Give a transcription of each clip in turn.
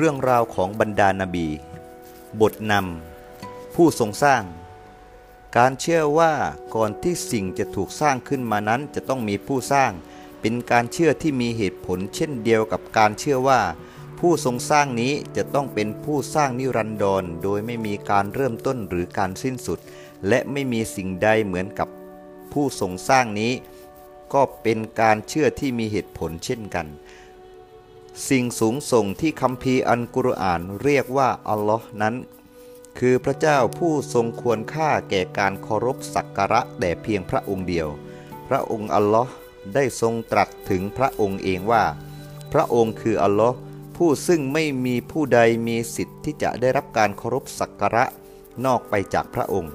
เรื่องราวของบรรดานาบี บทนำผู้ทรงสร้าง การเชื่อว่าก่อนที่สิ่งจะถูกสร้างขึ้นมานั้นจะต้องมีผู้สร้าง เป็นการเชื่อที่มีเหตุผลเช่นเดียวกับการเชื่อว่า ผู้ทรงสร้างนี้จะต้องเป็นผู้สร้างนิรันดรโดยไม่มีการเริ่มต้นหรือการสิ้นสุด และไม่มีสิ่งใดเหมือนกับผู้ทรงสร้างนี้ ก็เป็นการเชื่อที่มีเหตุผลเช่นกัน สิ่งสูงส่งที่คัมภีร์อันกุรอานเรียกว่าอัลลอฮ์นั้น คือพระเจ้าผู้ทรงควรค่าแก่การเคารพสักการะแต่เพียงพระองค์เดียว พระองค์อัลลอฮ์ได้ทรงตรัสถึงพระองค์เองว่า พระองค์คืออัลลอฮ์ผู้ซึ่งไม่มีผู้ใดมีสิทธิ์ที่จะได้รับการเคารพสักการะนอกไปจากพระองค์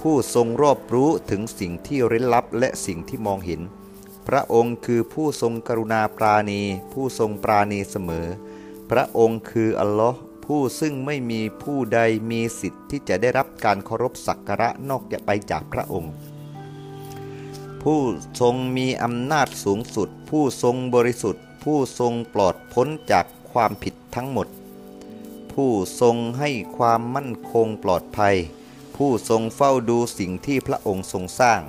ผู้ทรงรอบรู้ถึงสิ่งที่เร้นลับและสิ่งที่มองเห็น พระองค์คือผู้ทรงกรุณาปราณี ผู้ทรงปราณีเสมอ พระองค์คืออัลลอฮ์ผู้ซึ่งไม่มีผู้ใดมีสิทธิ์ที่จะได้รับการเคารพสักการะนอกไปจากพระองค์ ผู้ทรงมีอำนาจสูงสุด ผู้ทรงบริสุทธิ์ ผู้ทรงปลอดพ้นจากความผิดทั้งหมด ผู้ทรงให้ความมั่นคงปลอดภัย ผู้ทรงเฝ้าดูสิ่งที่พระองค์ทรงสร้าง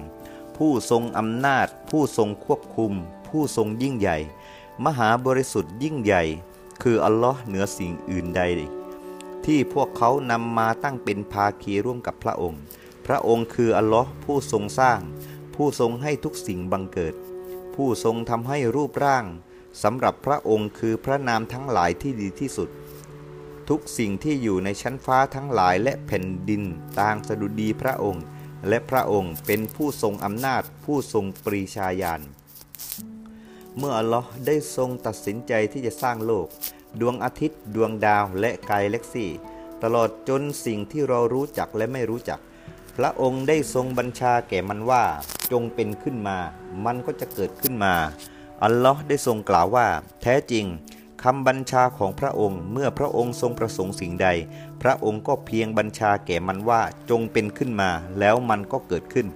ผู้ทรงอำนาจ ผู้ทรงควบคุม ผู้ทรงยิ่งใหญ่ มหาบริสุทธิ์ยิ่งใหญ่ คืออัลลอฮ์เหนือสิ่งอื่นใด ที่พวกเขานำมาตั้งเป็นภาคีร่วมกับพระองค์ พระองค์คืออัลลอฮ์ผู้ทรงสร้าง ผู้ทรงให้ทุกสิ่งบังเกิด ผู้ทรงทำให้รูปร่างสำหรับพระองค์คือพระนามทั้งหลายที่ดีที่สุด ทุกสิ่งที่อยู่ในชั้นฟ้าทั้งหลายและแผ่นดินต่างสดุดีพระองค์ และพระองค์เป็นผู้ทรงอำนาจผู้ทรงปรีชาญาณ เมื่ออัลลอฮ์ได้ทรงตัดสินใจที่จะสร้างโลก ดวงอาทิตย์ ดวงดาวและกายเล็กซี่ ตลอดจนสิ่งที่เรารู้จักและไม่รู้จัก พระองค์ได้ทรงบัญชาแก่มันว่าจงเป็นขึ้นมา มันก็จะเกิดขึ้นมา อัลลอฮ์ได้ทรงกล่าวว่า แท้จริง คำบัญชาของพระองค์เมื่อพระองค์ทรงประสงค์สิ่งใด พระองค์ก็เพียงบัญชาแก่มันว่าจงเป็นขึ้นมา แล้วมันก็เกิดขึ้น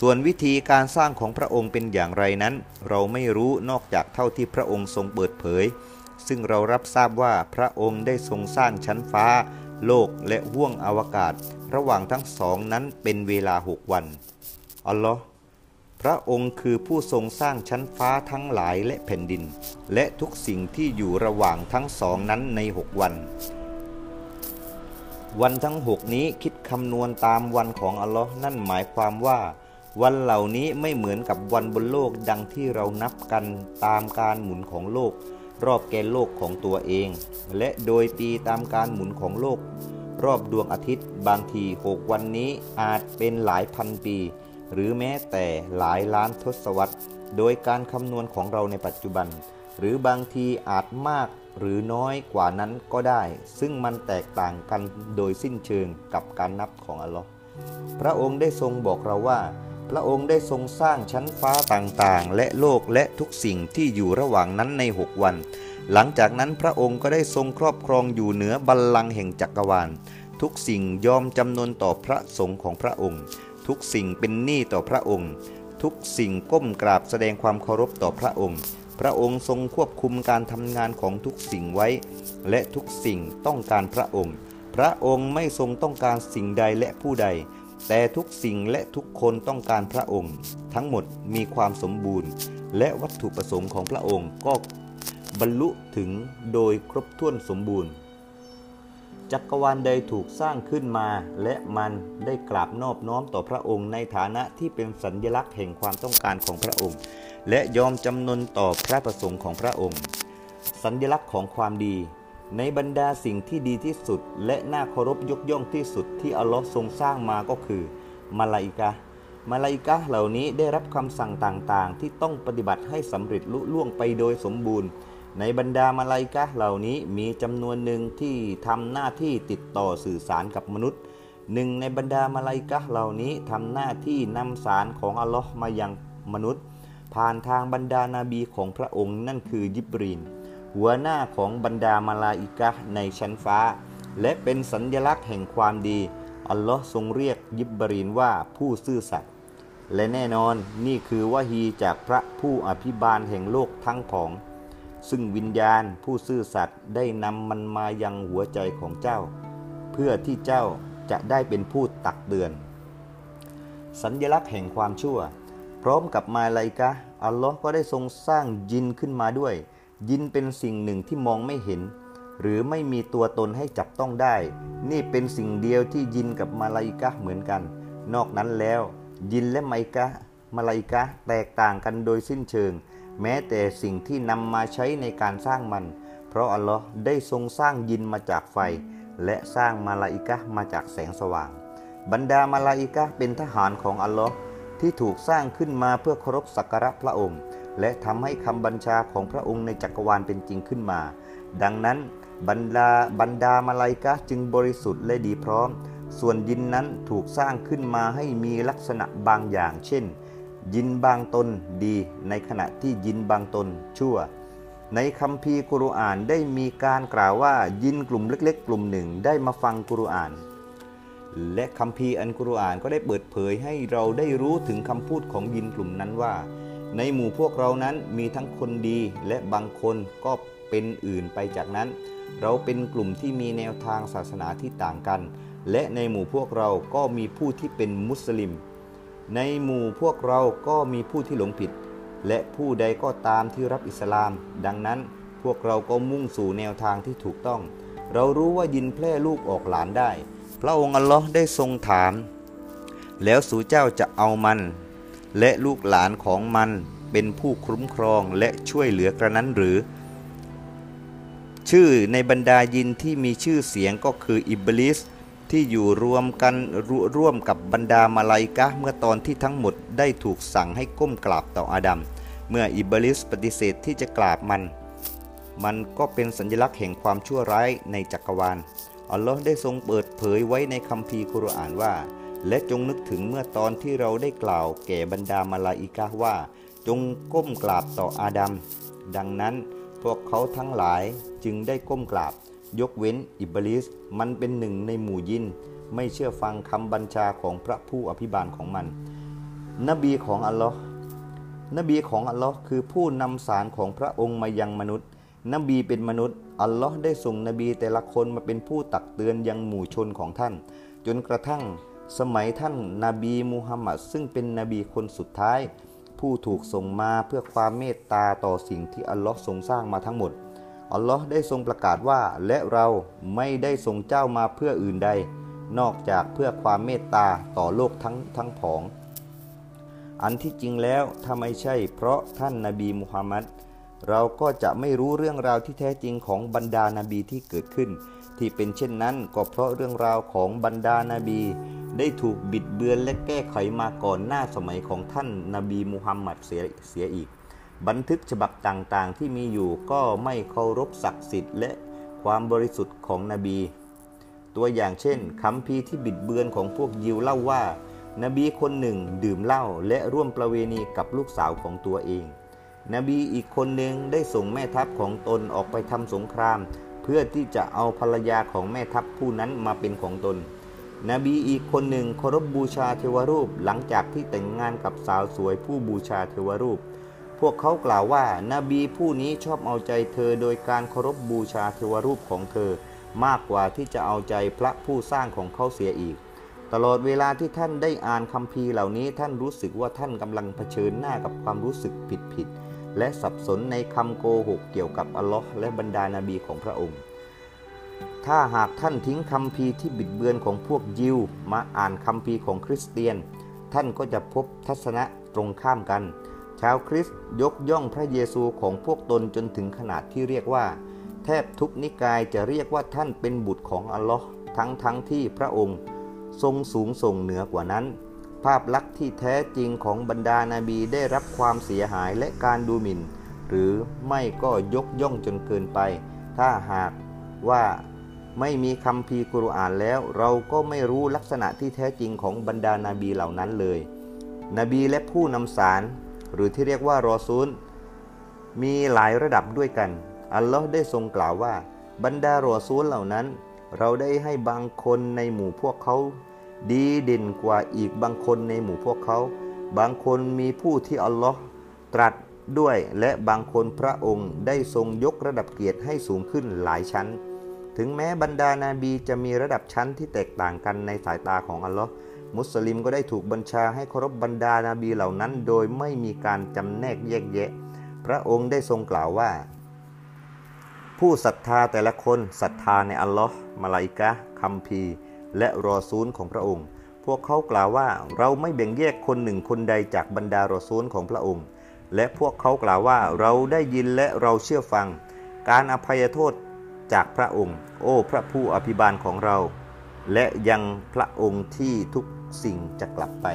ส่วนวิธีการสร้างของพระองค์เป็นอย่างไรนั้น เราไม่รู้นอกจากเท่าที่พระองค์ทรงเปิดเผย ซึ่งเรารับทราบว่าพระองค์ได้ทรงสร้างชั้นฟ้า โลกและห้วงอวกาศ ระหว่างทั้งสองนั้นเป็นเวลาหกวันอัลลอฮ์ พระองค์คือผู้ทรงสร้างชั้นฟ้าทั้งหลายและแผ่นดิน และทุกสิ่งที่อยู่ระหว่างทั้งสองนั้นในหกวัน วันทั้งหกนี้คิดคำนวณตามวันของอัลลอฮ์นั่นหมายความว่า วันเหล่านี้ไม่เหมือนกับวันบนโลกดังที่เรานับกันตามการหมุนของโลก รอบแกนโลกของตัวเอง และโดยปีตามการหมุนของโลก รอบดวงอาทิตย์ บางทีหกวันนี้อาจเป็นหลายพันปี หรือแม้แต่หลายล้านทศวรรษ โดยการคำนวณของเราในปัจจุบัน หรือบางทีอาจมากหรือน้อยกว่านั้นก็ได้ ซึ่งมันแตกต่างกันโดยสิ้นเชิงกับการนับของอัลลอฮ์พระองค์ได้ทรงบอกเราว่า พระองค์ได้ทรงสร้างชั้นฟ้าต่างๆ และโลกและทุกสิ่งที่อยู่ระหว่างนั้นในหกวัน หลังจากนั้นพระองค์ก็ได้ทรงครอบครองอยู่เหนือบัลลังก์แห่งจักรวาล ทุกสิ่งยอมจำนนต่อพระสงฆ์ของพระองค์ ทุกสิ่งเป็นหนี้ต่อพระองค์ ทุกสิ่งก้มกราบแสดงความเคารพต่อพระองค์ พระองค์ทรงควบคุมการทำงานของทุกสิ่งไว้ และทุกสิ่งต้องการพระองค์ พระองค์ไม่ทรงต้องการสิ่งใดและผู้ใด แต่ทุกสิ่งและทุกคนต้องการพระองค์ ทั้งหมดมีความสมบูรณ์ และวัตถุประสงค์ของพระองค์ก็บรรลุถึงโดยครบถ้วนสมบูรณ์ จักรวาลใดถูกสร้างขึ้นมา และมันได้กราบนอบน้อมต่อพระองค์ในฐานะที่เป็นสัญญลักษณ์แห่งความต้องการของพระองค์ และยอมจำนนต่อพระประสงค์ของพระองค์ สัญญลักษณ์ของความดี ในบรรดาสิ่งที่ดีที่สุด และน่าเคารพยกย่องที่สุดที่อัลลอฮ์ทรงสร้างมาก็คือมาลาอิกะมาลาอิกะเหล่านี้ได้รับคำสั่งต่างๆ ที่ต้องปฏิบัติให้สำเร็จลุล่วงไปโดยสมบูรณ์ ในบรรดามาลาอิกะเหล่านี้มีจำนวนหนึ่งที่ทำหน้าที่ติดต่อสื่อสารกับมนุษย์หนึ่งในบรรดามาลาอิกะเหล่านี้ทำหน้าที่นำสารของอัลลอฮ์มายังมนุษย์ ผ่านทางบรรดานาบีของพระองค์นั่นคือยิบรีน หัวหน้าของบรรดามาลาอิกะในชั้นฟ้า และเป็นสัญลักษณ์แห่งความดี อัลลอฮ์ทรงเรียกยิบรีนว่าผู้ซื่อสัตย์และแน่นอนนี่คือวะฮีจากพระผู้อภิบาลแห่งโลกทั้งผอง ซึ่งวิญญาณผู้ซื่อสัตย์ได้นำมันมายังหัวใจของเจ้า เพื่อที่เจ้าจะได้เป็นผู้ตักเตือน สัญลักษณ์แห่งความชั่ว พร้อมกับมาลาอิกะอัลลอฮ์ก็ได้ทรงสร้างยินขึ้นมาด้วย ยินเป็นสิ่งหนึ่งที่มองไม่เห็น หรือไม่มีตัวตนให้จับต้องได้ นี่เป็นสิ่งเดียวที่ยินกับมาลาอิกะเหมือนกัน นอกนั้นแล้ว ยินและมาอิกะมาลาอิกะแตกต่างกันโดยสิ้นเชิง แม้แต่สิ่งที่นำมาใช้ในการสร้างมัน เพราะอัลลอฮ์ได้ทรงสร้างยินมาจากไฟ และสร้างมาลาอิกะมาจากแสงสว่าง บรรดามาลาอิกะเป็นทหารของอัลลอฮ์ที่ถูกสร้างขึ้นมาเพื่อเคารพสักการะพระองค์ และทำให้คำบัญชาของพระองค์ในจักรวาลเป็นจริงขึ้นมา ดังนั้นบรรดาบรรดามาลาอิกะจึงบริสุทธิ์และดีพร้อม ส่วนยินนั้นถูกสร้างขึ้นมาให้มีลักษณะบางอย่าง เช่น ยินบางตนดีในขณะที่ยินบางตนชั่ว ในคัมภีร์กุรอานได้มีการกล่าวว่ายินกลุ่มเล็ก ๆ กลุ่มหนึ่งได้มาฟังกุรอาน และคัมภีร์อันกุรอานก็ได้เปิดเผยให้เราได้รู้ถึงคำพูดของยินกลุ่มนั้นว่า ในหมู่พวกเรานั้นมีทั้งคนดีและบางคนก็เป็นอื่นไปจากนั้น เราเป็นกลุ่มที่มีแนวทางศาสนาที่ต่างกัน และในหมู่พวกเราก็มีผู้ที่เป็นมุสลิม ในหมู่พวกเราก็มีผู้ที่หลงผิด และผู้ใดก็ตามที่รับอิสลาม ดังนั้นพวกเราก็มุ่งสู่แนวทางที่ถูกต้อง เรารู้ว่ายินแพร่ลูกออกหลานได้ พระองค์อัลลอฮ์ได้ทรงถาม แล้วสู่เจ้าจะเอามัน และลูกหลานของมันเป็นผู้คุ้มครองและช่วยเหลือกระนั้นหรือ ชื่อในบรรดายินที่มีชื่อเสียงก็คืออิบลิส ที่อยู่รวมกันรร่วมกับบรรดามาลาอิกะเมื่อตอนที่ทั้งหมดได้ถูกสั่งให้ก้มกราบต่ออาดัม เมื่ออิบลิสปฏิเสธที่จะกราบมัน มันก็เป็นสัญลักษณ์แห่งความชั่วร้ายในจักรวาล อัลลอฮ์ได้ทรงเปิดเผยไว้ในคัมภีร์กุรอานว่า และจงนึกถึงเมื่อตอนที่เราได้กล่าวแก่บรรดามาลาอิกะว่า จงก้มกราบต่ออาดัม ดังนั้นพวกเขาทั้งหลายจึงได้ก้มกราบ ยกเว้นอิบลิสมันเป็นหนึ่งในหมู่ยิน ไม่เชื่อฟังคำบัญชาของพระผู้อภิบาลของมัน นบีของอัลลอฮ์นบีของอัลลอฮ์คือผู้นำสารของพระองค์มายังมนุษย์ นบีเป็นมนุษย์ อัลลอฮ์ได้ส่งนบีแต่ละคนมาเป็นผู้ตักเตือนยังหมู่ชนของท่าน จนกระทั่งสมัยท่านนาบีมูฮัมมัดซึ่งเป็นนบีคนสุดท้าย ผู้ถูกส่งมาเพื่อความเมตตาต่อสิ่งที่อัลลอฮ์ทรงสร้างมาทั้งหมด อัลลอฮ์ได้ทรงประกาศว่า และเราไม่ได้ส่งเจ้ามาเพื่ออื่นใด นอกจากเพื่อความเมตตาต่อโลกทั้งทั้งผอง อันที่จริงแล้วถ้าไม่ใช่ เพราะท่านนาบีมุฮัมมัดเราก็จะไม่รู้เรื่องราวที่แท้จริงของบรรดานาบีที่เกิดขึ้น ที่เป็นเช่นนั้นก็เพราะเรื่องราวของบรรดานาบี ได้ถูกบิดเบือนและแก้ไขมาก่อนหน้าสมัยของท่านนาบีมุฮัมมัดเสียเสียอีก บันทึกฉบับต่างๆ ที่มีอยู่ก็ไม่เคารพศักดิ์สิทธิ์และความบริสุทธิ์ของนบี ตัวอย่างเช่นคัมภีที่บิดเบือนของพวกยิวเล่าว่า นบีคนหนึ่งดื่มเหล้าและร่วมประเวณีกับลูกสาวของตัวเอง นบีอีกคนหนึ่งได้ส่งแม่ทัพของตนออกไปทำสงคราม เพื่อที่จะเอาภรรยาของแม่ทัพผู้นั้นมาเป็นของตน นบีอีกคนหนึ่งเคารพบบูชาเทวรูปหลังจากที่แต่งงานกับสาวสวยผู้บูชาเทวรูป พวกเขากล่าวว่านาบีผู้นี้ชอบเอาใจเธอโดยการเคารพบบูชาเทวรูปของเธอ มากกว่าที่จะเอาใจพระผู้สร้างของเขาเสียอีก ตลอดเวลาที่ท่านได้อ่านคัมภีร์เหล่านี้ท่านรู้สึกว่าท่านกำลังเผชิญหน้ากับความรู้สึกผิดผิดๆและสับสนในคำโกหกเกี่ยวกับอัลลอฮ์และบรรดานาบีของพระองค์ ถ้าหากท่านทิ้งคัมภีร์ที่บิดเบือนของพวกยิวมาอ่านคัมภีร์ของคริสเตียน ท่านก็จะพบทัศนะตรงข้ามกัน ชาวคริสต์ยกย่องพระเยซูของพวกตนจนถึงขนาดที่เรียกว่า แทบทุกนิกายจะเรียกว่าท่านเป็นบุตรของอัลลอฮ์ทั้งทั้งที่พระองค์ ทรงสูงส่งเหนือกว่านั้น ภาพลักษณ์ที่แท้จริงของบรรดานาบีได้รับความเสียหายและการดูหมิ่น หรือไม่ก็ยกย่องจนเกินไป ถ้าหากว่าไม่มีคำพีร์กุรอานแล้ว เราก็ไม่รู้ลักษณะที่แท้จริงของบรรดานาบีเหล่านั้นเลย นบีและผู้นำสาร หรือที่เรียกว่ารอซูล มีหลายระดับด้วยกัน อัลลอฮ์ได้ทรงกล่าวว่า บรรดารอซูลเหล่านั้น เราได้ให้บางคนในหมู่พวกเขา ดีเด่นกว่าอีกบางคนในหมู่พวกเขา บางคนมีผู้ที่อัลลอฮ์ตรัสด้วยและบางคนพระองค์ได้ทรงยกระดับเกียรติให้สูงขึ้นหลายชั้น ถึงแม้บรรดานาบีจะมีระดับชั้นที่แตกต่างกันในสายตาของอัลลอฮ์ มุสลิมก็ได้ถูกบัญชาให้เคารพบรรดานาบีเหล่านั้น โดยไม่มีการจำแนกแยกแยะ พระองค์ได้ทรงกล่าวว่า ผู้ศรัทธาแต่ละคนศรัทธาในอัลลอฮ์มาลาอิกะคัมภีร์และรอซูลของพระองค์ พวกเขากล่าวว่าเราไม่แบ่งแยกคนหนึ่งคนใดจากบรรดารอซูลของพระองค์ และพวกเขากล่าวว่าเราได้ยินและเราเชื่อฟัง การอภัยโทษจากพระองค์ โอ้พระผู้อภิบาลของเรา และยังพระองค์ที่ทุก สิ่งจะกลับไป